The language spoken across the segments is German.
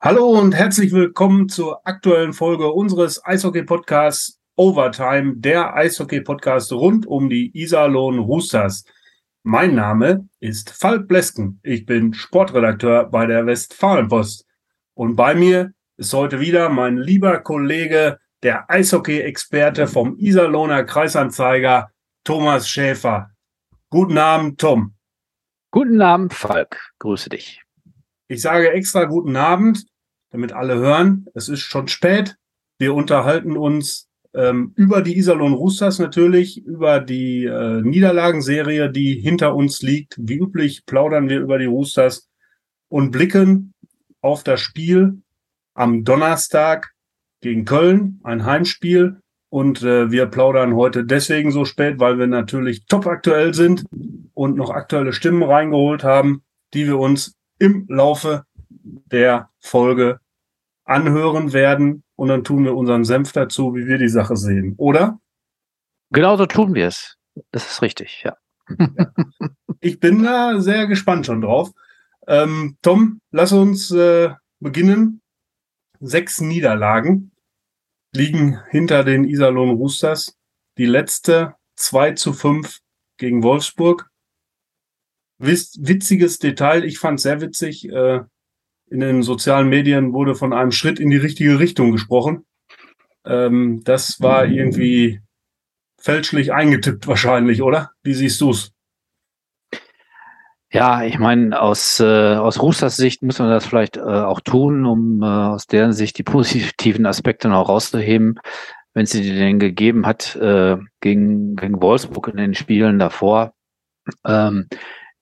Hallo und herzlich willkommen zur aktuellen Folge unseres Eishockey-Podcasts Overtime, der Eishockey-Podcast rund um die Iserlohn Roosters. Mein Name ist Falk Blesken. Ich bin Sportredakteur bei der Westfalenpost. Und bei mir ist heute wieder mein lieber Kollege, der Eishockey-Experte vom Iserlohner Kreisanzeiger, Thomas Schäfer. Guten Abend, Tom. Guten Abend, Falk. Grüße dich. Ich sage extra guten Abend, damit alle hören. Es ist schon spät. Wir unterhalten uns ähm, über die Iserlohn Roosters natürlich, über die äh, Niederlagenserie, die hinter uns liegt. Wie üblich plaudern wir über die Roosters und blicken auf das Spiel am Donnerstag gegen Köln, ein Heimspiel. Und äh, wir plaudern heute deswegen so spät, weil wir natürlich top aktuell sind und noch aktuelle Stimmen reingeholt haben, die wir uns im Laufe der Folge anhören werden. Und dann tun wir unseren Senf dazu, wie wir die Sache sehen, oder? Genau so tun wir es. Das ist richtig, ja. ja. Ich bin da sehr gespannt schon drauf. Ähm, Tom, lass uns äh, beginnen. Sechs Niederlagen liegen hinter den Iserlohn Roosters. Die letzte 2 zu 5 gegen Wolfsburg witziges Detail, ich fand sehr witzig, äh, in den sozialen Medien wurde von einem Schritt in die richtige Richtung gesprochen. Ähm, das war irgendwie fälschlich eingetippt wahrscheinlich, oder? Wie siehst du's? Ja, ich meine, aus, äh, aus Roosters Sicht muss man das vielleicht äh, auch tun, um äh, aus deren Sicht die positiven Aspekte noch rauszuheben, wenn sie die denn gegeben hat äh, gegen, gegen Wolfsburg in den Spielen davor. Ähm,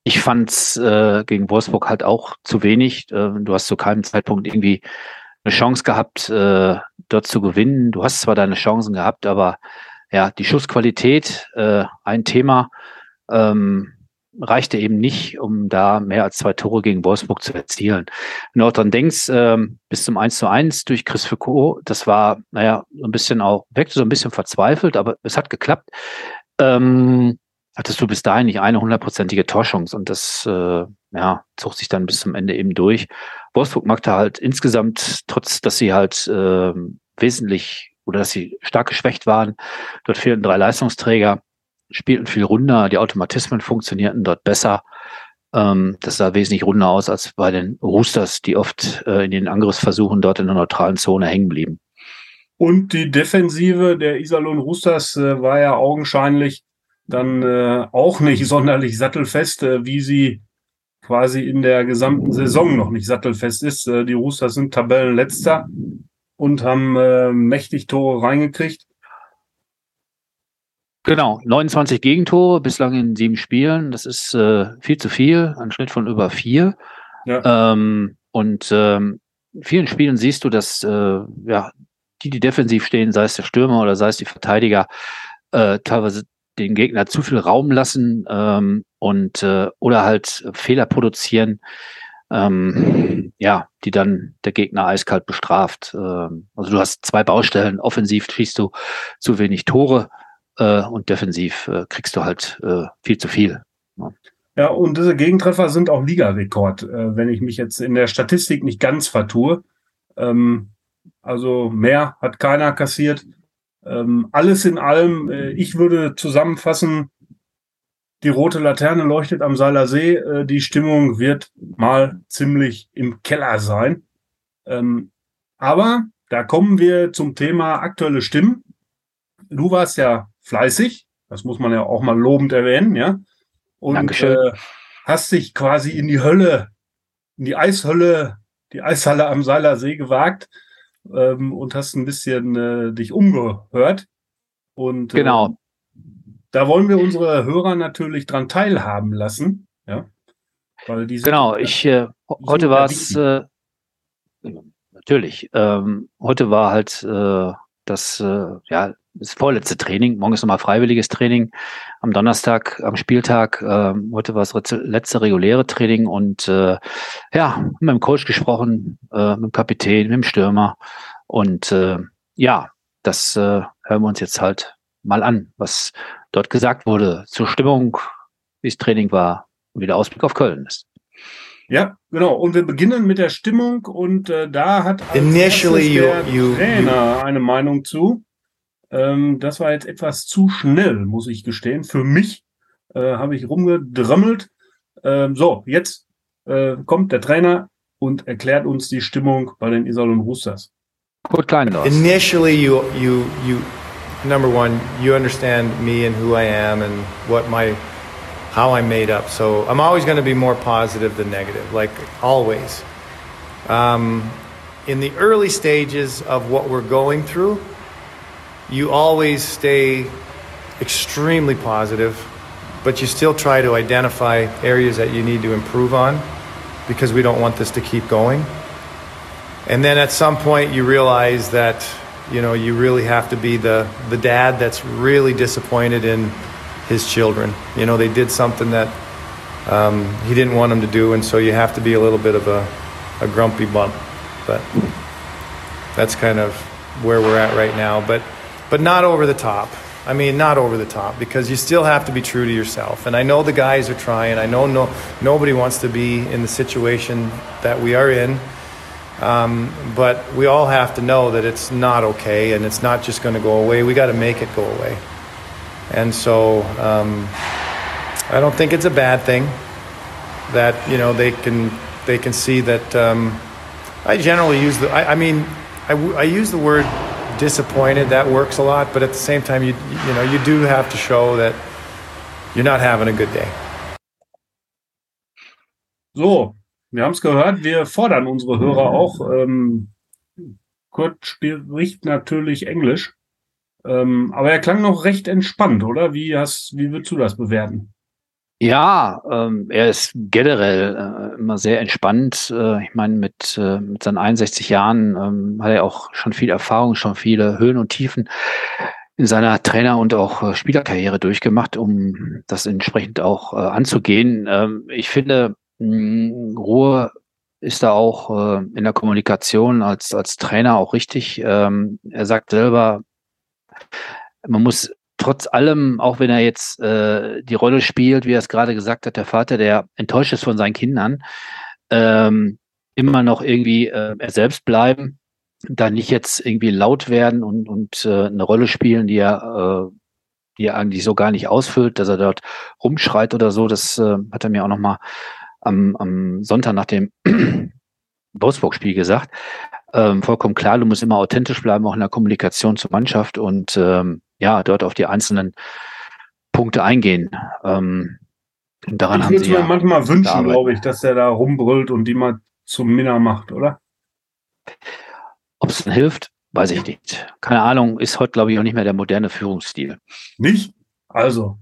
ich fand's äh, gegen Wolfsburg halt auch zu wenig. Äh, du hast zu keinem Zeitpunkt irgendwie eine Chance gehabt, äh, dort zu gewinnen. Du hast zwar deine Chancen gehabt, aber ja, die Schussqualität, äh, ein Thema, ähm, reichte eben nicht, um da mehr als zwei Tore gegen Wolfsburg zu erzielen. Wenn du auch ähm, bis zum 1 zu 1 durch Chris Foucault, das war, naja, so ein bisschen auch, wirkte so ein bisschen verzweifelt, aber es hat geklappt. Ähm, hattest du bis dahin nicht eine hundertprozentige Torchance und das äh, ja, zog sich dann bis zum Ende eben durch. Wolfsburg machte halt insgesamt, trotz dass sie halt äh, wesentlich oder dass sie stark geschwächt waren, dort fehlten drei Leistungsträger, spielten viel runder, die Automatismen funktionierten dort besser. Ähm, das sah wesentlich runder aus als bei den Roosters, die oft äh, in den Angriffsversuchen dort in der neutralen Zone hängen blieben. Und die Defensive der Iserlohn Roosters äh, war ja augenscheinlich dann äh, auch nicht sonderlich sattelfest, äh, wie sie quasi in der gesamten Saison noch nicht sattelfest ist. Äh, die Roosters sind Tabellenletzter und haben äh, mächtig Tore reingekriegt. Genau, 29 Gegentore bislang in sieben Spielen. Das ist äh, viel zu viel, ein Schnitt von über vier. Ja. Ähm, und ähm, in vielen Spielen siehst du, dass äh, ja, die, die defensiv stehen, sei es der Stürmer oder sei es die Verteidiger, äh, teilweise den Gegner zu viel Raum lassen ähm, und äh, oder halt Fehler produzieren, ähm, ja, die dann der Gegner eiskalt bestraft. Ähm, also du hast zwei Baustellen. Offensiv schießt du zu wenig Tore äh, und defensiv äh, kriegst du halt äh, viel zu viel. Ja. ja, und diese Gegentreffer sind auch Ligarekord, äh, wenn ich mich jetzt in der Statistik nicht ganz vertue. Ähm, also mehr hat keiner kassiert. Ähm, alles in allem, äh, ich würde zusammenfassen, die rote Laterne leuchtet am Seiler See. Äh, die Stimmung wird mal ziemlich im Keller sein. Ähm, aber da kommen wir zum Thema aktuelle Stimmen. Du warst ja fleißig, das muss man ja auch mal lobend erwähnen, ja. Und äh, hast dich quasi in die Hölle, in die Eishölle, die Eishalle am Seiler See gewagt ähm, und hast ein bisschen äh, dich umgehört. Und äh, genau. da wollen wir unsere Hörer natürlich dran teilhaben lassen. Ja. Weil die genau, ich äh, heute war es äh, natürlich. Ähm, heute war halt äh, das äh, ja das vorletzte Training. Morgen ist nochmal freiwilliges Training. Am Donnerstag, am Spieltag, äh, heute war das letzte reguläre Training und äh, ja, mit dem Coach gesprochen, äh, mit dem Kapitän, mit dem Stürmer. Und äh, ja, das äh, hören wir uns jetzt halt mal an, was dort gesagt wurde zur Stimmung, wie das Training war und wie der Ausblick auf Köln ist. Ja, genau. Und wir beginnen mit der Stimmung und äh, da hat als Initially you, der you, Trainer eine Meinung zu. Ähm, das war jetzt etwas zu schnell, muss ich gestehen. Für mich äh, habe ich rumgedrömmelt. Ähm, so, jetzt äh, kommt der Trainer und erklärt uns die Stimmung bei den Iserlohn Roosters. Kurt Kleindorf. initially you you you number one you understand me and who I am and what my how I'm made up. So I'm always going to be more positive than negative, like always. Um, in the early stages of what we're going through, you always stay extremely positive, but you still try to identify areas that you need to improve on because we don't want this to keep going. And then at some point you realize that you know you really have to be the the dad that's really disappointed in his children. You know they did something that um, he didn't want them to do, and so you have to be a little bit of a, a grumpy bump. But that's kind of where we're at right now. But but not over the top. I mean, not over the top because you still have to be true to yourself. And I know the guys are trying. I know no nobody wants to be in the situation that we are in. Um, but we all have to know that it's not okay and it's not just going to go away. We got to make it go away. And so um, I don't think it's a bad thing that you know they can they can see that. Um, I generally use the. I, I mean, I, I use the word disappointed. That works a lot, but at the same time, you you know you do have to show that you're not having a good day. So, wir haben es gehört, wir fordern unsere Hörer auch. Ähm, Kurt spricht natürlich Englisch, ähm, aber er klang noch recht entspannt, oder? Wie, hast, wie würdest du das bewerten? Ja, ähm, er ist generell äh, immer sehr entspannt. Äh, ich meine, mit, äh, mit seinen 61 Jahren ähm, hat er auch schon viel Erfahrung, schon viele Höhen und Tiefen in seiner Trainer- und auch äh, Spielerkarriere durchgemacht, um das entsprechend auch äh, anzugehen. Ähm, ich finde, mh, Ruhe ist da auch äh, in der Kommunikation als, als Trainer auch richtig. Ähm, er sagt selber, man muss trotz allem, auch wenn er jetzt äh, die Rolle spielt, wie er es gerade gesagt hat, der Vater, der enttäuscht ist von seinen Kindern, ähm, immer noch irgendwie äh, er selbst bleiben, da nicht jetzt irgendwie laut werden und, und äh, eine Rolle spielen, die er, äh, die er eigentlich so gar nicht ausfüllt, dass er dort rumschreit oder so. Das äh, hat er mir auch nochmal am, am Sonntag nach dem Wolfsburg-Spiel gesagt. Ähm, vollkommen klar, du musst immer authentisch bleiben, auch in der Kommunikation zur Mannschaft und ähm, ja, dort auf die einzelnen Punkte eingehen. Ähm, daran ich haben würde sie mir ja manchmal wünschen, glaube ich, dass der da rumbrüllt und die mal zum Minner macht, oder? Ob es hilft, weiß ich nicht. Keine Ahnung, ist heute, glaube ich, auch nicht mehr der moderne Führungsstil. Nicht? Also,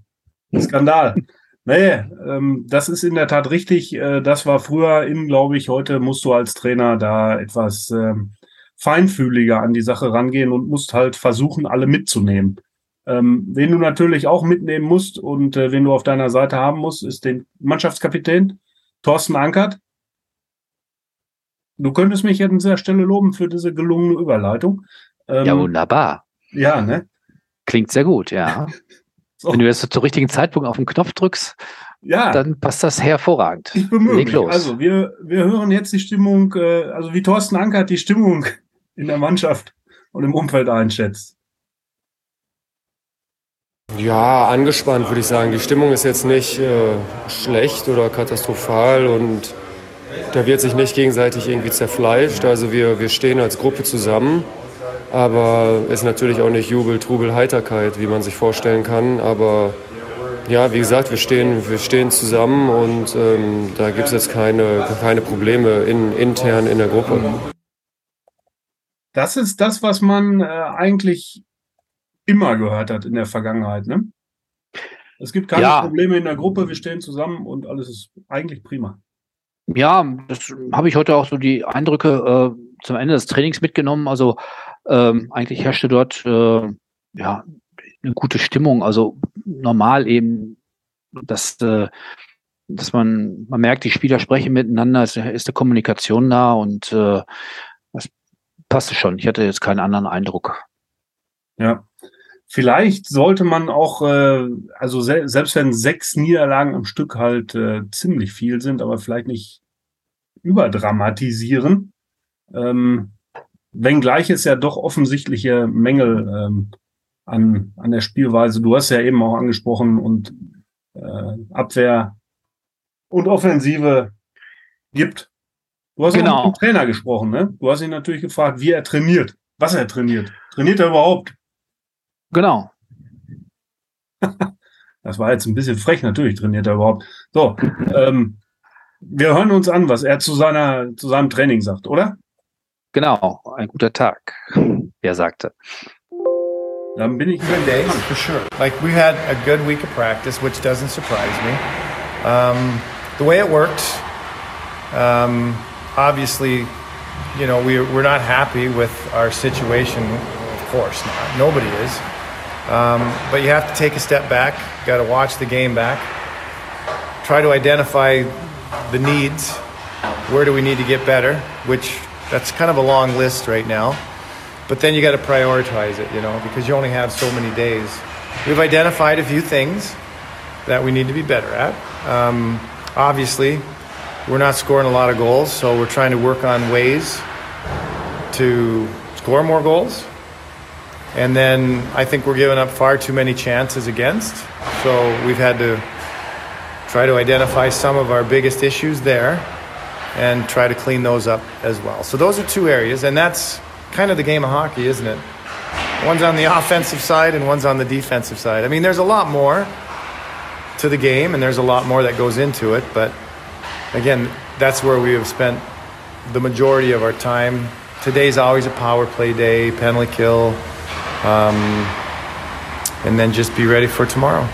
Skandal. Nee, ähm, das ist in der Tat richtig. Äh, das war früher in, glaube ich. Heute musst du als Trainer da etwas ähm, feinfühliger an die Sache rangehen und musst halt versuchen, alle mitzunehmen. Ähm, wen du natürlich auch mitnehmen musst und äh, wen du auf deiner Seite haben musst, ist den Mannschaftskapitän Thorsten Ankert. Du könntest mich an dieser Stelle loben für diese gelungene Überleitung. Ähm, Ja, wunderbar. ja, ne? Klingt sehr gut, ja. So. Wenn du jetzt zum richtigen Zeitpunkt auf den Knopf drückst, Ja. dann passt das hervorragend. Ich bemühe Leg mich. los. Also wir, wir hören jetzt die Stimmung, äh, also wie Thorsten Ankert die Stimmung in der Mannschaft und im Umfeld einschätzt. Ja, angespannt würde ich sagen. Die Stimmung ist jetzt nicht äh, schlecht oder katastrophal und da wird sich nicht gegenseitig irgendwie zerfleischt. Also wir, wir stehen als Gruppe zusammen, aber es ist natürlich auch nicht Jubel, Trubel, Heiterkeit, wie man sich vorstellen kann. Aber ja, wie gesagt, wir stehen, wir stehen zusammen und ähm, da gibt es jetzt keine, keine Probleme in, intern in der Gruppe. Das ist das, was man äh, eigentlich immer gehört hat in der Vergangenheit. Ne? Es gibt keine Ja. Probleme in der Gruppe, wir stehen zusammen und alles ist eigentlich prima. Ja, das habe ich heute auch so die Eindrücke äh, zum Ende des Trainings mitgenommen. Also ähm, eigentlich herrschte dort äh, ja eine gute Stimmung. Also normal eben, dass, äh, dass man, man merkt, die Spieler sprechen miteinander, es ist eine Kommunikation da und äh, das passte schon. Ich hatte jetzt keinen anderen Eindruck. Ja. Vielleicht sollte man auch, äh, also se selbst wenn sechs Niederlagen am Stück halt äh, ziemlich viel sind, aber vielleicht nicht überdramatisieren. Ähm, wenngleich es ja doch offensichtliche Mängel ähm, an, an der Spielweise, du hast ja eben auch angesprochen, und äh, Abwehr und Offensive gibt. Du hast genau. auch mit dem Trainer gesprochen, ne? Du hast ihn natürlich gefragt, wie er trainiert, was er trainiert. Trainiert er überhaupt? Genau. das war jetzt ein bisschen frech, natürlich trainiert er überhaupt. So, ähm, wir hören uns an, was er zu seiner, zu seinem Training sagt, oder? Genau, ein guter Tag, er sagte. Dann bin ich good day for sure. Like we had a good week of practice, which doesn't surprise me. Um, the way it works, um, obviously, you know, we, we're not happy with our situation. Of course not. Nobody is. Um, but you have to take a step back. Got to watch the game back. Try to identify the needs. Where do we need to get better? Which that's kind of a long list right now. But then you got to prioritize it, you know, because you only have so many days. We've identified a few things that we need to be better at. Um, obviously, we're not scoring a lot of goals, so we're trying to work on ways to score more goals. And then I think we're giving up far too many chances against. So we've had to try to identify some of our biggest issues there and try to clean those up as well. So those are two areas, and that's kind of the game of hockey, isn't it? One's on the offensive side and one's on the defensive side. I mean, there's a lot more to the game, and there's a lot more that goes into it, but again, that's where we have spent the majority of our time. Today's always a power play day, penalty kill, um, and then just be ready for tomorrow.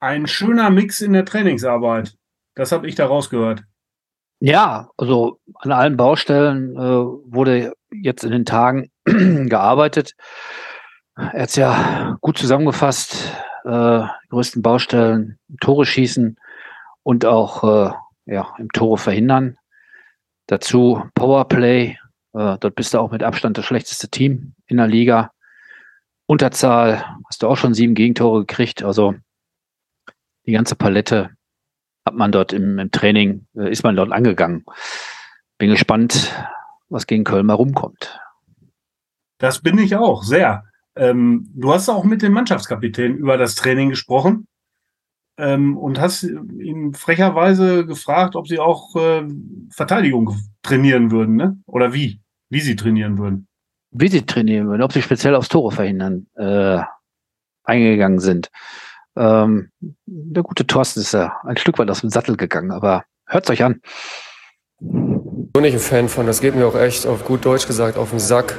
Ein schöner Mix in der Trainingsarbeit. Das habe ich da rausgehört. Ja, also an allen Baustellen äh, wurde jetzt in den Tagen gearbeitet. Er hat es ja gut zusammengefasst. Äh, die größten Baustellen, Tore schießen, und auch äh, ja, im Tore verhindern. Dazu Powerplay. Äh, dort bist du auch mit Abstand das schlechteste Team in der Liga. Unterzahl hast du auch schon sieben Gegentore gekriegt. Also die ganze Palette hat man dort im, im Training, äh, ist man dort angegangen. Bin gespannt, was gegen Köln mal rumkommt. Das bin ich auch, sehr. Ähm, du hast auch mit dem Mannschaftskapitän über das Training gesprochen ähm, und hast ihn frecherweise gefragt, ob sie auch äh, Verteidigung trainieren würden, ne? Oder wie? Wie sie trainieren würden. Wie sie trainieren würden, ob sie speziell aufs Tore verhindern äh, eingegangen sind. Ähm, der gute Thorsten ist ja ein Stück weit aus dem Sattel gegangen, aber hört's euch an. Bin ich ein Fan von, das geht mir auch echt auf gut Deutsch gesagt auf den Sack.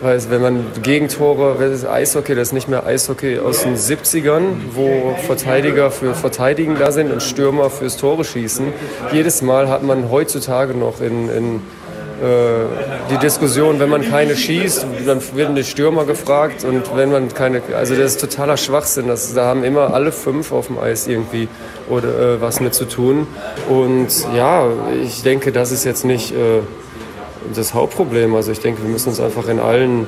Weil wenn man Gegentore, das ist Eishockey, das ist nicht mehr Eishockey aus den 70ern, wo Verteidiger für Verteidigen da sind und Stürmer fürs Tore schießen. Jedes Mal hat man heutzutage noch in, in die Diskussion, wenn man keine schießt, dann werden die Stürmer gefragt und wenn man keine, also das ist totaler Schwachsinn. Das, da haben immer alle fünf auf dem Eis irgendwie oder äh, was mit zu tun. Und ja, ich denke, das ist jetzt nicht äh, das Hauptproblem. Also ich denke, wir müssen uns einfach in allen,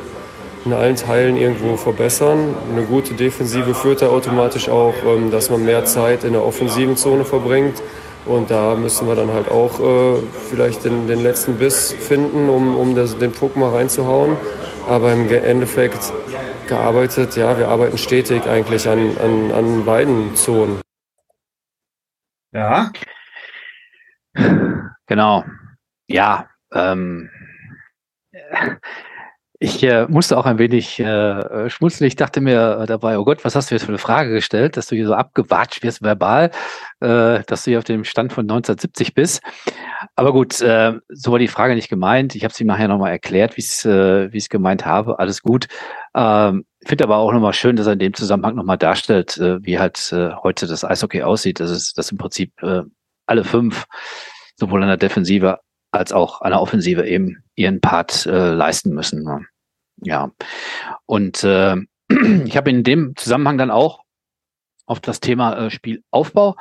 in allen Teilen irgendwo verbessern. Eine gute Defensive führt da automatisch auch, ähm, dass man mehr Zeit in der offensiven Zone verbringt. Und da müssen wir dann halt auch äh, vielleicht den, den letzten Biss finden, um, um das, den Puck mal reinzuhauen. Aber im Endeffekt gearbeitet, ja, wir arbeiten stetig eigentlich an, an, an beiden Zonen. Ja. Genau. Ja, ähm, ich äh, musste auch ein wenig äh, schmunzeln. Ich dachte mir dabei, oh Gott, was hast du jetzt für eine Frage gestellt, dass du hier so abgewatscht wirst verbal, äh, dass du hier auf dem Stand von 1970 bist. Aber gut, äh, so war die Frage nicht gemeint. Ich habe ihm nachher nochmal erklärt, wie ich äh, es gemeint habe. Alles gut. Ähm, Finde aber auch nochmal schön, dass er in dem Zusammenhang nochmal darstellt, äh, wie halt äh, heute das Eishockey aussieht. Das ist das im Prinzip äh, alle fünf, sowohl in der Defensive als auch an der Offensive eben ihren Part äh, leisten müssen. Ne? Ja. Und äh, ich habe in dem Zusammenhang dann auch auf das Thema äh, Spielaufbau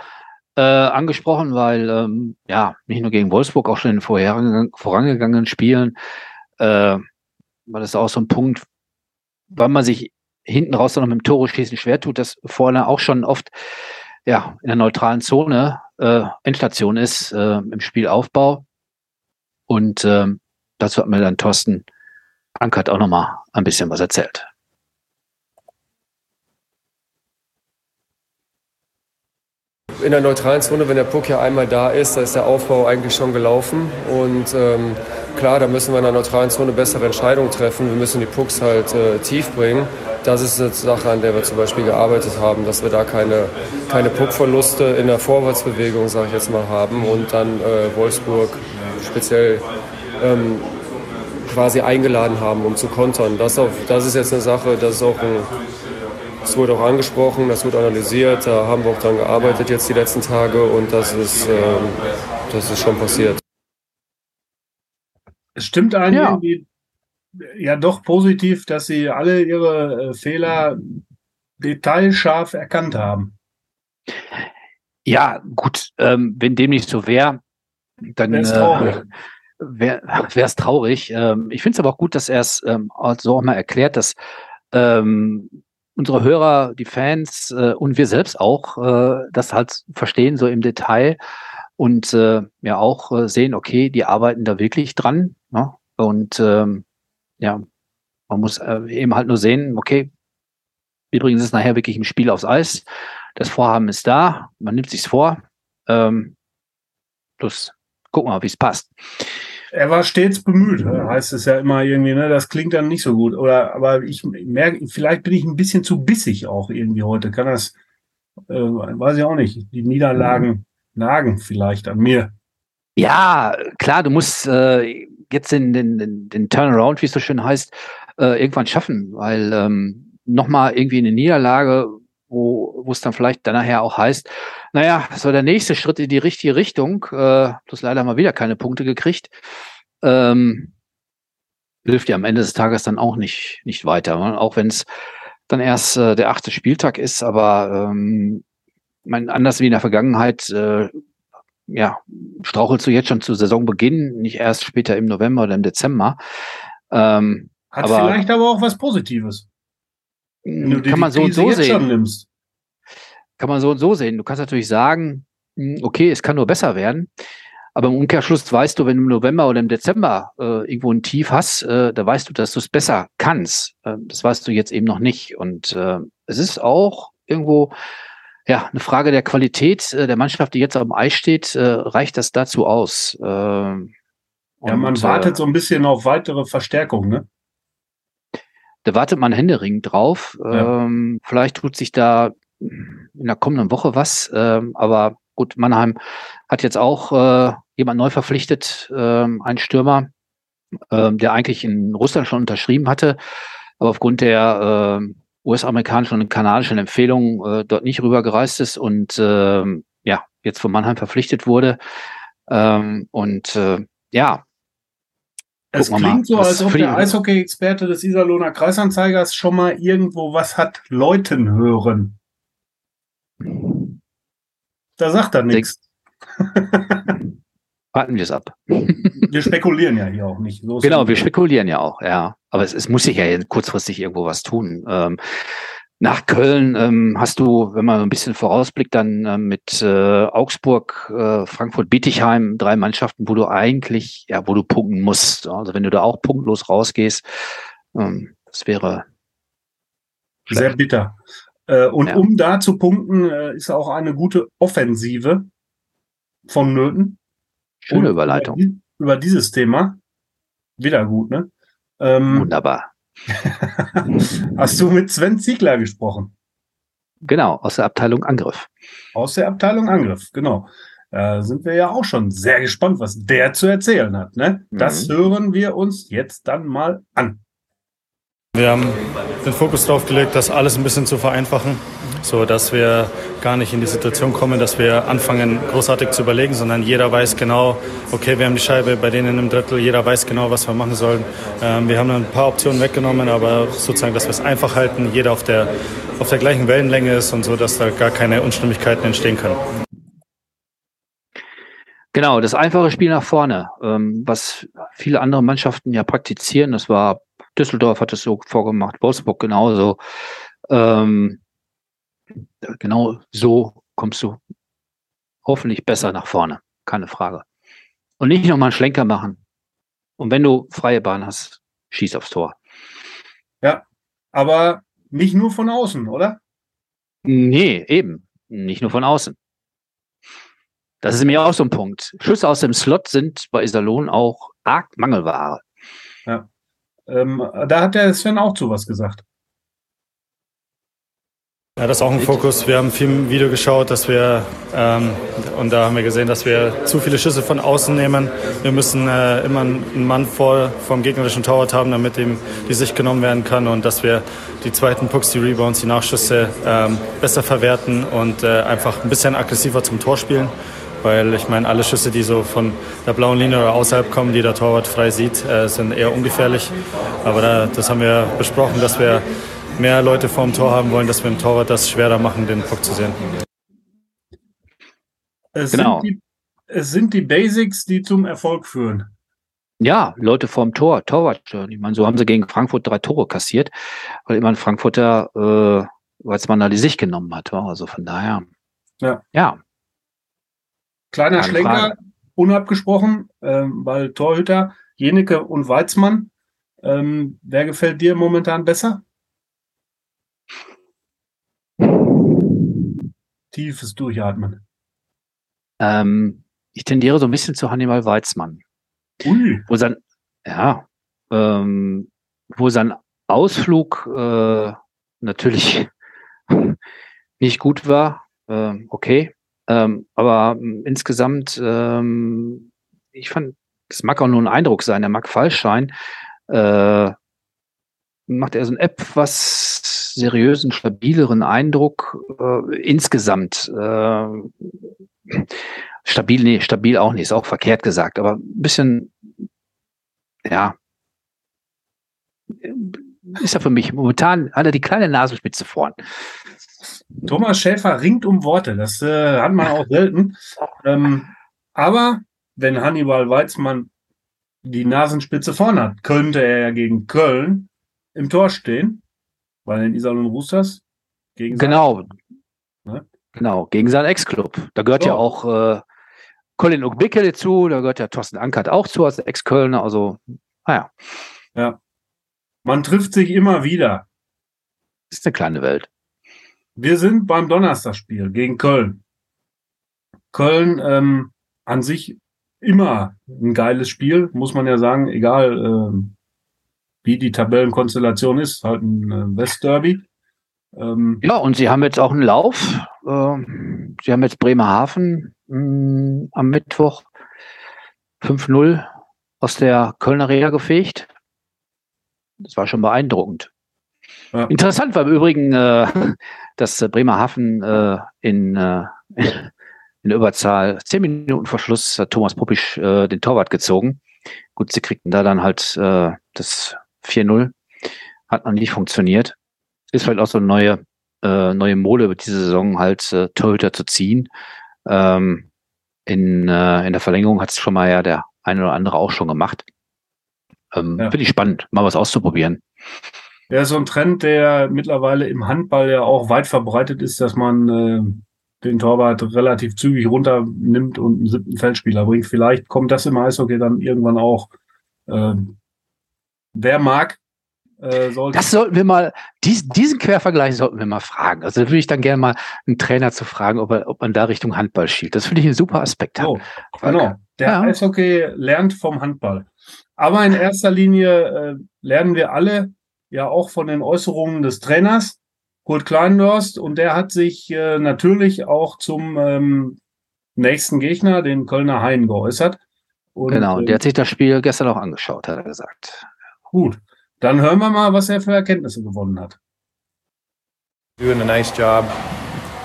äh, angesprochen, weil ähm, ja nicht nur gegen Wolfsburg, auch schon in den vorhergegangenen, vorangegangenen Spielen äh, war das auch so ein Punkt, weil man sich hinten raus noch mit dem Tore schießen schwer tut, das vorne auch schon oft ja in der neutralen Zone äh, Endstation ist äh, im Spielaufbau. Und ähm, dazu hat mir dann Thorsten Ankert auch nochmal ein bisschen was erzählt. In der neutralen Zone, wenn der Puck ja einmal da ist, da ist der Aufbau eigentlich schon gelaufen. Und ähm, klar, da müssen wir in der neutralen Zone bessere Entscheidungen treffen. Wir müssen die Pucks halt äh, tief bringen. Das ist eine Sache, an der wir zum Beispiel gearbeitet haben, dass wir da keine, keine Puckverluste in der Vorwärtsbewegung, sage ich jetzt mal, haben und dann äh, Wolfsburg speziell ähm, quasi eingeladen haben, um zu kontern. Das, auf, das ist jetzt eine Sache, das ist auch ein das wurde auch angesprochen, das wird analysiert, da haben wir auch dran gearbeitet jetzt die letzten Tage und das ist, ähm, das ist schon passiert. Es stimmt eigentlich ja. ja doch positiv, dass sie alle ihre äh, Fehler detailscharf erkannt haben. Ja, gut, ähm, wenn dem nicht so wäre, dann wäre es traurig. Ähm, ich finde es aber auch gut, dass er es ähm, so auch mal erklärt, dass ähm, unsere Hörer, die Fans äh, und wir selbst auch äh, das halt verstehen, so im Detail und äh, ja auch äh, sehen, okay, die arbeiten da wirklich dran. Ne? Und ähm, ja, man muss äh, eben halt nur sehen, okay, übrigens ist nachher wirklich ein Spiel aufs Eis. Das Vorhaben ist da, man nimmt sich's vor. Ähm, plus gucken wir mal, wie es passt er war stets bemüht, äh, heißt es ja immer irgendwie, ne? Das klingt dann nicht so gut. Oder aber ich merke, vielleicht bin ich ein bisschen zu bissig auch irgendwie heute. Kann das, äh, weiß ich auch nicht. Die Niederlagen nagen vielleicht an mir. Ja, klar, du musst äh, jetzt den, den, den Turnaround, wie es so schön heißt, äh, irgendwann schaffen, weil ähm, nochmal irgendwie eine Niederlage, wo wo es dann vielleicht dann nachher auch heißt, naja, das war der nächste Schritt in die richtige Richtung. Äh, bloß leider mal wieder keine Punkte gekriegt. Ähm, hilft ja am Ende des Tages dann auch nicht, nicht weiter. Ne? Auch wenn es dann erst äh, der achte Spieltag ist, aber ähm, mein, anders wie in der Vergangenheit, äh, ja, strauchelst du jetzt schon zu Saisonbeginn, nicht erst später im November oder im Dezember. Ähm, Hat aber, vielleicht aber auch was Positives. Kann man so und so sehen kann man so und so sehen. Du kannst natürlich sagen, hm, okay, es kann nur besser werden. Aber im Umkehrschluss weißt du, wenn du im November oder im Dezember äh, irgendwo ein Tief hast, äh, da weißt du, dass du es besser kannst. Äh, das weißt du jetzt eben noch nicht. Und äh, es ist auch irgendwo ja eine Frage der Qualität äh, der Mannschaft, die jetzt am Eis steht. Äh, reicht das dazu aus? Äh, ja, man wartet so ein bisschen auf weitere Verstärkung, ne? Da wartet man händeringend drauf. Ja. Ähm, vielleicht tut sich da in der kommenden Woche was. Ähm, aber gut, Mannheim hat jetzt auch äh, jemand neu verpflichtet, ähm, einen Stürmer, ähm, der eigentlich in Russland schon unterschrieben hatte, aber aufgrund der äh, US-amerikanischen und kanadischen Empfehlungen äh, dort nicht rübergereist ist und äh, ja, jetzt von Mannheim verpflichtet wurde. Ähm, und äh, ja. Es klingt so, als ob der Eishockey-Experte des Iserlohner Kreisanzeigers schon mal irgendwo was hat Leuten hören. Da sagt er nichts. Warten wir es ab. wir spekulieren ja hier auch nicht. So genau, wir spekulieren ja auch, ja. Aber es, es muss sich ja kurzfristig irgendwo was tun. Ähm, nach Köln ähm, hast du, wenn man ein bisschen vorausblickt, dann äh, mit äh, Augsburg, äh, Frankfurt, Bietigheim drei Mannschaften, wo du eigentlich, ja, wo du punkten musst. Also wenn du da auch punktlos rausgehst, ähm, das wäre sehr bitter. Äh, und ja. um da zu punkten, äh, ist auch eine gute Offensive von Nöten. Schöne Überleitung. Über, über, dieses Thema. Wieder gut, ne? Ähm, Wunderbar. hast du mit Sven Ziegler gesprochen? Genau, aus der Abteilung Angriff. Aus der Abteilung Angriff, genau. Da sind wir ja auch schon sehr gespannt, was der zu erzählen hat. Ne? Das mhm. hören wir uns jetzt dann mal an. Wir haben den Fokus darauf gelegt, das alles ein bisschen zu vereinfachen, so dass wir gar nicht in die Situation kommen, dass wir anfangen, großartig zu überlegen, sondern jeder weiß genau, okay, wir haben die Scheibe bei denen im Drittel, jeder weiß genau, was wir machen sollen. Ähm, wir haben ein paar Optionen weggenommen, aber sozusagen, dass wir es einfach halten, jeder auf der, auf der gleichen Wellenlänge ist und so, dass da gar keine Unstimmigkeiten entstehen können. Genau, das einfache Spiel nach vorne, ähm, was viele andere Mannschaften ja praktizieren, das war Düsseldorf hat es so vorgemacht, Wolfsburg genauso. Ähm, genau so kommst du hoffentlich besser nach vorne. Keine Frage. Und nicht nochmal einen Schlenker machen. Und wenn du freie Bahn hast, schieß aufs Tor. Ja, aber nicht nur von außen, oder? Nee, eben. Nicht nur von außen. Das ist mir auch so ein Punkt. Schüsse aus dem Slot sind bei Iserlohn auch arg Mangelware. Ja. Ähm, da hat der Sven auch zu was gesagt. Ja, das ist auch ein Fokus. Wir haben viel Video geschaut, dass wir ähm, und da haben wir gesehen, dass wir zu viele Schüsse von außen nehmen. Wir müssen äh, immer einen Mann vor vom gegnerischen Torwart haben, damit ihm die Sicht genommen werden kann und dass wir die zweiten Pucks, die Rebounds, die Nachschüsse ähm, besser verwerten und äh, einfach ein bisschen aggressiver zum Tor spielen. Weil ich meine, alle Schüsse, die so von der blauen Linie oder außerhalb kommen, die der Torwart frei sieht, äh, sind eher ungefährlich. Aber da, das haben wir besprochen, dass wir mehr Leute vorm Tor haben wollen, dass wir im Torwart das schwerer machen, den Puck zu sehen. Es, genau. sind die, es sind die Basics, die zum Erfolg führen. Ja, Leute vorm Tor, Torwart. Ich meine, so haben sie gegen Frankfurt drei Tore kassiert, weil immer ein Frankfurter, äh, weil man da die Sicht genommen hat. Also von daher. Ja. Ja. Kleiner Keine Schlenker, Frage. unabgesprochen, ähm, weil Torhüter, Jeneke und Weizmann. Ähm, wer gefällt dir momentan besser? Tiefes Durchatmen. Ähm, ich tendiere so ein bisschen zu Hannibal Weizmann. Ui. Wo sein, ja, ähm, wo sein Ausflug äh, natürlich nicht gut war. Ähm, okay. Ähm, aber ähm, insgesamt, ähm, ich fand, das mag auch nur ein Eindruck sein, der mag falsch sein. Äh, macht er so einen etwas seriösen, stabileren Eindruck äh, insgesamt. Äh, stabil, nee, stabil auch nicht, ist auch verkehrt gesagt, aber ein bisschen, ja, ist er für mich momentan, hat er die kleine Nasenspitze vorn. Thomas Schäfer ringt um Worte, das äh, hat man auch selten. Ähm, aber wenn Hannibal Weizmann die Nasenspitze vorn hat, könnte er ja gegen Köln im Tor stehen, weil in Iserlohn Roosters gegen genau, ne? genau gegen seinen Ex-Club. Da gehört so. ja auch äh, Colin Ugbikele zu, da gehört ja Thorsten Ankert auch zu als Ex-Kölner. Also, naja. Ja. Man trifft sich immer wieder. Ist eine kleine Welt. Wir sind beim Donnerstagsspiel gegen Köln. Köln ähm, an sich immer ein geiles Spiel, muss man ja sagen, egal ähm, wie die Tabellenkonstellation ist, halt ein äh, Westderby. Ähm, ja, und sie haben jetzt auch einen Lauf. Äh, sie haben jetzt Bremerhaven mh, mm, am Mittwoch 5-0 aus der Kölner Reha gefegt. Das war schon beeindruckend. Ja. Interessant war im Übrigen, äh, dass Bremerhaven äh, in, äh, in Überzahl zehn Minuten vor Schluss hat Thomas Puppisch äh, den Torwart gezogen. Gut, sie kriegten da dann halt äh, das 4-0. Hat noch nicht funktioniert. Ist vielleicht auch so eine neue, äh, neue Mode über diese Saison halt äh, Torhüter zu ziehen. Ähm, in, äh, in der Verlängerung hat es schon mal ja der eine oder andere auch schon gemacht. Ähm, ja. Finde ich spannend, mal was auszuprobieren. Ja, so ein Trend, der mittlerweile im Handball ja auch weit verbreitet ist, dass man äh, den Torwart relativ zügig runternimmt und einen siebten Feldspieler bringt. Vielleicht kommt das im Eishockey dann irgendwann auch äh, wer mag, äh, sollte. Das sollten wir mal, dies, diesen Quervergleich sollten wir mal fragen. Also da würde ich dann gerne mal einen Trainer zu fragen, ob, er, ob man da Richtung Handball schielt. Das finde ich ein super Aspekt. Oh, genau. Der ja. Eishockey lernt vom Handball. Aber in erster Linie äh, lernen wir alle ja auch von den Äußerungen des Trainers, Kurt Kleindorst, und der hat sich äh, natürlich auch zum ähm, nächsten Gegner, den Kölner Hain, geäußert. Und, genau, der hat sich das Spiel gestern auch angeschaut, hat er gesagt. Gut, dann hören wir mal, was er für Erkenntnisse gewonnen hat. Doing a nice job.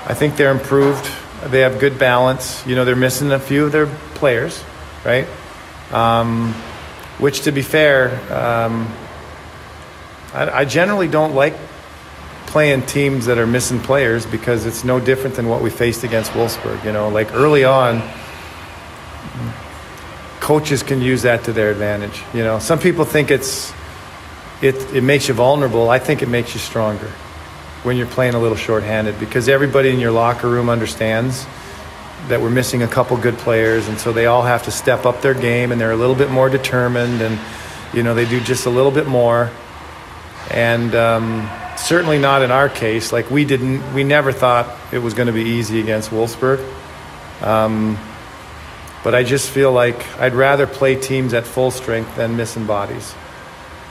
I think they're improved. They have good balance. You know, they're missing a few of their players, right? Um, which, to be fair, um, I, I generally don't like playing teams that are missing players because it's no different than what we faced against Wolfsburg. You know, like early on, coaches can use that to their advantage. You know, some people think it's it it makes you vulnerable. I think it makes you stronger when you're playing a little shorthanded because everybody in your locker room understands that we're missing a couple good players, and so they all have to step up their game, and they're a little bit more determined, and you know they do just a little bit more, and um, certainly not in our case. Like we didn't, we never thought it was going to be easy against Wolfsburg. Um, but I just feel like I'd rather play teams at full strength than missing bodies.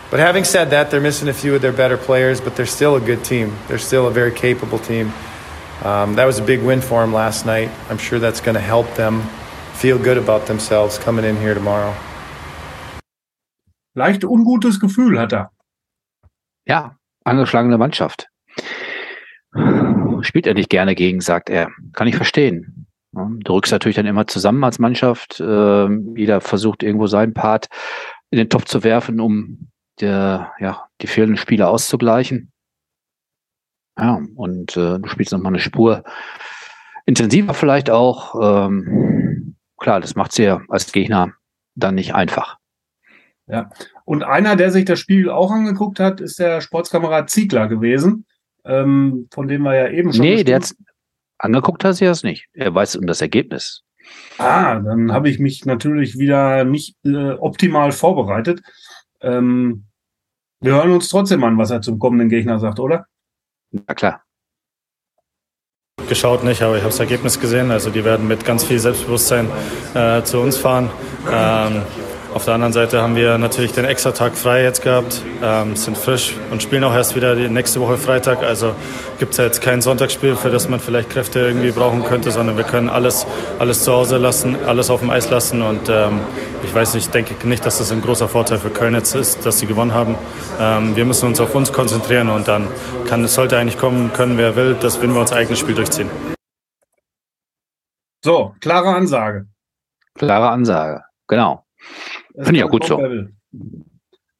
But having said that, they're missing a few of their better players, but they're still a good team. They're still a very capable team. Um, that was a big win for them last night. I'm sure that's going to help them feel good about themselves coming in here tomorrow. Leicht ungutes Gefühl hat er. Ja, angeschlagene Mannschaft. Spielt er nicht gerne gegen, sagt er. Kann ich verstehen. Du rückst natürlich dann immer zusammen als Mannschaft. Ähm, jeder versucht irgendwo seinen Part in den Topf zu werfen, um der, ja, die fehlenden Spiele auszugleichen. Ja, und äh, du spielst nochmal eine Spur intensiver vielleicht auch. Ähm, klar, das macht sie ja als Gegner dann nicht einfach. Ja, und einer, der sich das Spiel auch angeguckt hat, ist der Sportskamerad Ziegler gewesen, ähm, von dem wir ja eben schon. Nee, der hat angeguckt hat sie das nicht. Er weiß um das Ergebnis. Ah, dann habe ich mich natürlich wieder nicht äh, optimal vorbereitet. Ähm, wir hören uns trotzdem an, was er zum kommenden Gegner sagt, oder? Na klar. Geschaut nicht, aber ich habe das Ergebnis gesehen. Also die werden mit ganz viel Selbstbewusstsein äh, zu uns fahren. Ähm, auf der anderen Seite haben wir natürlich den extra Tag frei jetzt gehabt, ähm, sind frisch und spielen auch erst wieder die nächste Woche Freitag. Also gibt es ja jetzt kein Sonntagsspiel, für das man vielleicht Kräfte irgendwie brauchen könnte, sondern wir können alles, alles zu Hause lassen, alles auf dem Eis lassen. Und ähm, ich weiß nicht, denke nicht, dass das ein großer Vorteil für Köln jetzt ist, dass sie gewonnen haben. Ähm, wir müssen uns auf uns konzentrieren und dann kann es sollte eigentlich kommen können, wer will, dass wenn wir unser eigenes Spiel durchziehen. So, klare Ansage. Klare Ansage, genau. Finde ich auch gut so.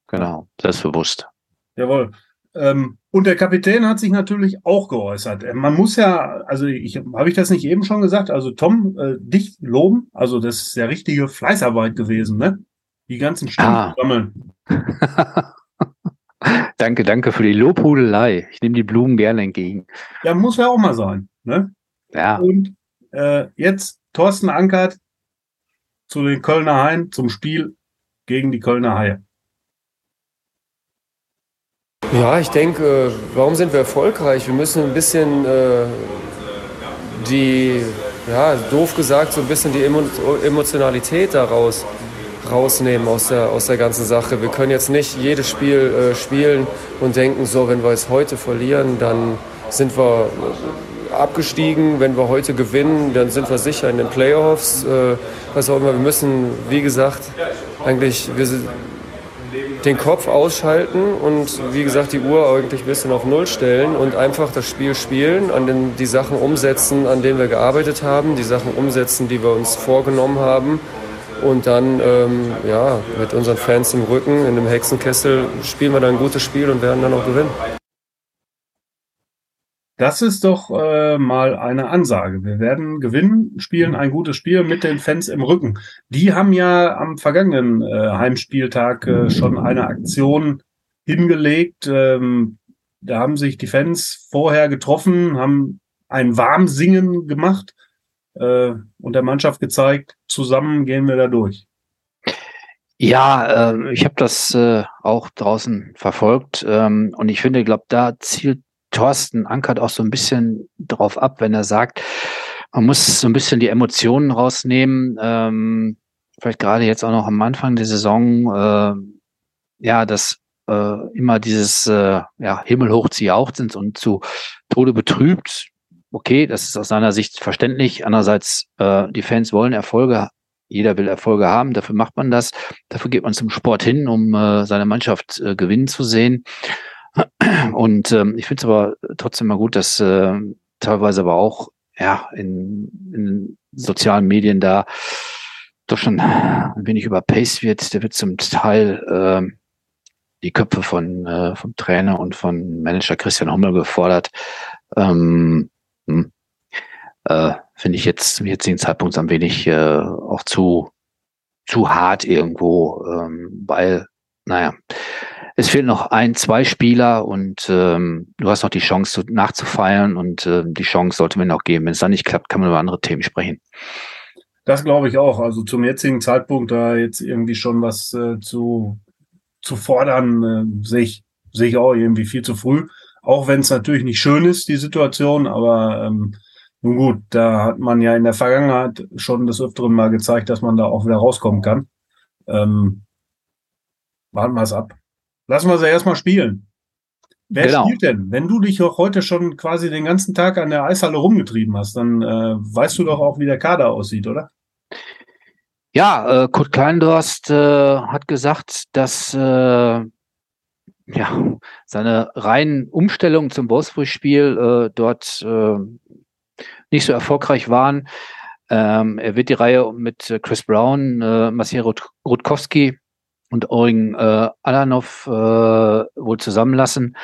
Genau, selbstbewusst. Jawohl. Ähm, und der Kapitän hat sich natürlich auch geäußert. Äh, man muss ja, also ich habe ich das nicht eben schon gesagt, also Tom, äh, dich loben, also das ist ja richtige Fleißarbeit gewesen, ne? Die ganzen Stimmen ah. sammeln. danke, danke für die Lobhudelei. Ich nehme die Blumen gerne entgegen. Ja, muss ja auch mal sein, ne? Ja. Und äh, jetzt Thorsten Ankert zu den Kölner Haien zum Spiel gegen die Kölner Haie. Ja, ich denke, warum sind wir erfolgreich? Wir müssen ein bisschen äh, die, ja, doof gesagt, so ein bisschen die Emotionalität daraus rausnehmen aus der, aus der ganzen Sache. Wir können jetzt nicht jedes Spiel äh, spielen und denken, so, wenn wir es heute verlieren, dann sind wir abgestiegen. Wenn wir heute gewinnen, dann sind wir sicher in den Playoffs. Äh, was auch immer. Wir müssen, wie gesagt, eigentlich wir den Kopf ausschalten und wie gesagt die Uhr eigentlich ein bisschen auf Null stellen und einfach das Spiel spielen, an den, die Sachen umsetzen, an denen wir gearbeitet haben, die Sachen umsetzen, die wir uns vorgenommen haben. Und dann ähm, ja, mit unseren Fans im Rücken, in dem Hexenkessel, spielen wir dann ein gutes Spiel und werden dann auch gewinnen. Das ist doch äh, mal eine Ansage. Wir werden gewinnen, spielen ein gutes Spiel mit den Fans im Rücken. Die haben ja am vergangenen äh, Heimspieltag äh, schon eine Aktion hingelegt. Ähm, da haben sich die Fans vorher getroffen, haben ein Warmsingen gemacht äh, und der Mannschaft gezeigt, zusammen gehen wir da durch. Ja, äh, ich habe das äh, auch draußen verfolgt ähm, und ich finde, glaube, da zielt Thorsten ankert auch so ein bisschen drauf ab, wenn er sagt, man muss so ein bisschen die Emotionen rausnehmen. Ähm, vielleicht gerade jetzt auch noch am Anfang der Saison, äh, ja, dass äh, immer dieses äh, ja, himmelhoch zu jauchzend und zu Tode betrübt. Okay, das ist aus seiner Sicht verständlich. Andererseits, äh, die Fans wollen Erfolge. Jeder will Erfolge haben. Dafür macht man das. Dafür geht man zum Sport hin, um äh, seine Mannschaft äh, gewinnen zu sehen. Und ähm, ich finde es aber trotzdem mal gut, dass äh, teilweise aber auch ja in, in sozialen Medien da doch schon ein wenig überpaced wird. Der wird zum Teil äh, die Köpfe von äh, vom Trainer und von Manager Christian Hummel gefordert. Ähm, hm, äh, finde ich jetzt zum jetzigen Zeitpunkt ein wenig äh, auch zu zu hart irgendwo, ähm, weil naja, es fehlen noch ein, zwei Spieler und ähm, du hast noch die Chance nachzufeiern und äh, die Chance sollte man auch geben. Wenn es dann nicht klappt, kann man über andere Themen sprechen. Das glaube ich auch. Also zum jetzigen Zeitpunkt da jetzt irgendwie schon was äh, zu, zu fordern, äh, sehe ich, sehe ich auch irgendwie viel zu früh. Auch wenn es natürlich nicht schön ist, die Situation, aber ähm, nun gut, da hat man ja in der Vergangenheit schon des Öfteren mal gezeigt, dass man da auch wieder rauskommen kann. Ähm, warten wir es ab. Lassen wir sie erstmal spielen. Wer genau. spielt denn? Wenn du dich auch heute schon quasi den ganzen Tag an der Eishalle rumgetrieben hast, dann äh, weißt du doch auch, wie der Kader aussieht, oder? Ja, äh, Kurt Kleindorst äh, hat gesagt, dass äh, ja, seine reinen Umstellungen zum Wolfsburg-Spiel äh, dort äh, nicht so erfolgreich waren. Ähm, er wird die Reihe mit Chris Brown, äh, Maciej Rutkowski und Eugen äh, Alanov äh, wohl zusammenlassen.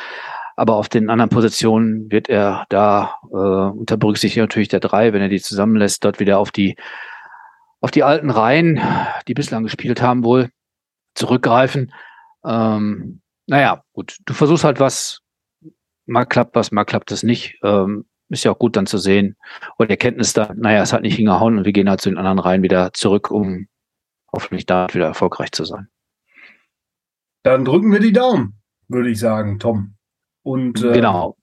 Aber auf den anderen Positionen wird er da äh, unter Berücksichtigung natürlich der drei, wenn er die zusammenlässt, dort wieder auf die auf die alten Reihen, die bislang gespielt haben, wohl zurückgreifen. Ähm, naja, gut, du versuchst halt was, mal klappt was, mal klappt es nicht. Ähm, ist ja auch gut dann zu sehen. Und Erkenntnis da, naja, es hat nicht hingehauen und wir gehen halt zu den anderen Reihen wieder zurück, um hoffentlich da wieder erfolgreich zu sein. Dann drücken wir die Daumen, würde ich sagen, Tom. Und äh, genau.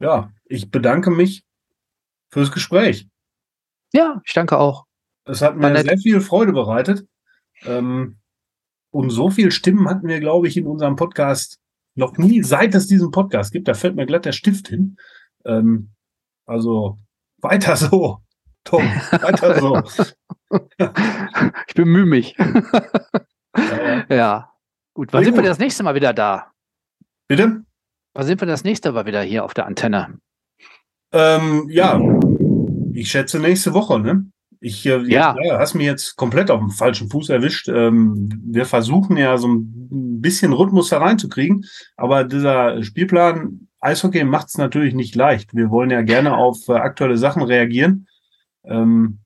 Ja, ich bedanke mich fürs Gespräch. Ja, ich danke auch. Es hat mir sehr viel Freude bereitet. Ähm, und so viel Stimmen hatten wir, glaube ich, in unserem Podcast noch nie, seit es diesen Podcast gibt. Da fällt mir glatt der Stift hin. Ähm, also weiter so, Tom, weiter so. ich bemühe mich. ja, ja. Gut, wann sind gut. wir das nächste Mal wieder da? Bitte? Wann sind wir das nächste Mal wieder hier auf der Antenne? Ähm, ja, ich schätze nächste Woche, ne? Ich äh, ja. ja, hast mich jetzt komplett auf dem falschen Fuß erwischt. Ähm, wir versuchen ja so ein bisschen Rhythmus hereinzukriegen, aber dieser Spielplan Eishockey macht es natürlich nicht leicht. Wir wollen ja gerne auf äh, aktuelle Sachen reagieren. Ähm,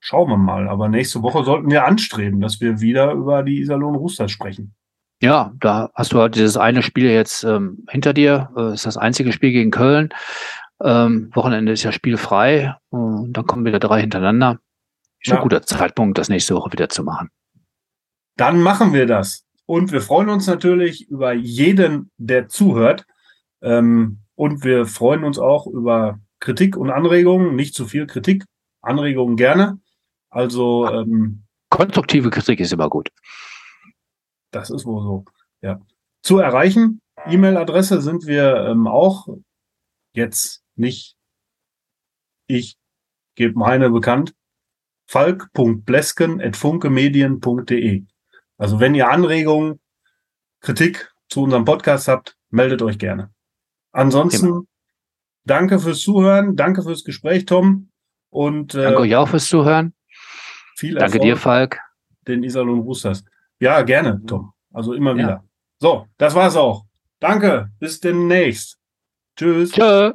schauen wir mal. Aber nächste Woche sollten wir anstreben, dass wir wieder über die Iserlohn Roosters sprechen. Ja, da hast du halt dieses eine Spiel jetzt ähm, hinter dir. Äh, ist das einzige Spiel gegen Köln. Ähm, Wochenende ist ja spielfrei und dann kommen wieder drei hintereinander. Ist ja. ein guter Zeitpunkt, das nächste Woche wieder zu machen. Dann machen wir das. Und wir freuen uns natürlich über jeden, der zuhört. Ähm, und wir freuen uns auch über Kritik und Anregungen. Nicht zu viel Kritik, Anregungen gerne. Also ähm, konstruktive Kritik ist immer gut. Das ist wohl so. Ja. Zu erreichen. E-Mail-Adresse sind wir ähm, auch jetzt nicht ich gebe meine bekannt. falk.blesken.funkemedien.de. Also wenn ihr Anregungen, Kritik zu unserem Podcast habt, meldet euch gerne. Ansonsten Thema. danke fürs Zuhören, danke fürs Gespräch, Tom. Und äh, danke euch auch fürs Zuhören. Viel Erfolg danke dir, Falk. Den Iserlohn Roosters. Ja, gerne, Tom. Also immer wieder. Ja. So, das war's auch. Danke. Bis demnächst. Tschüss. Tschö.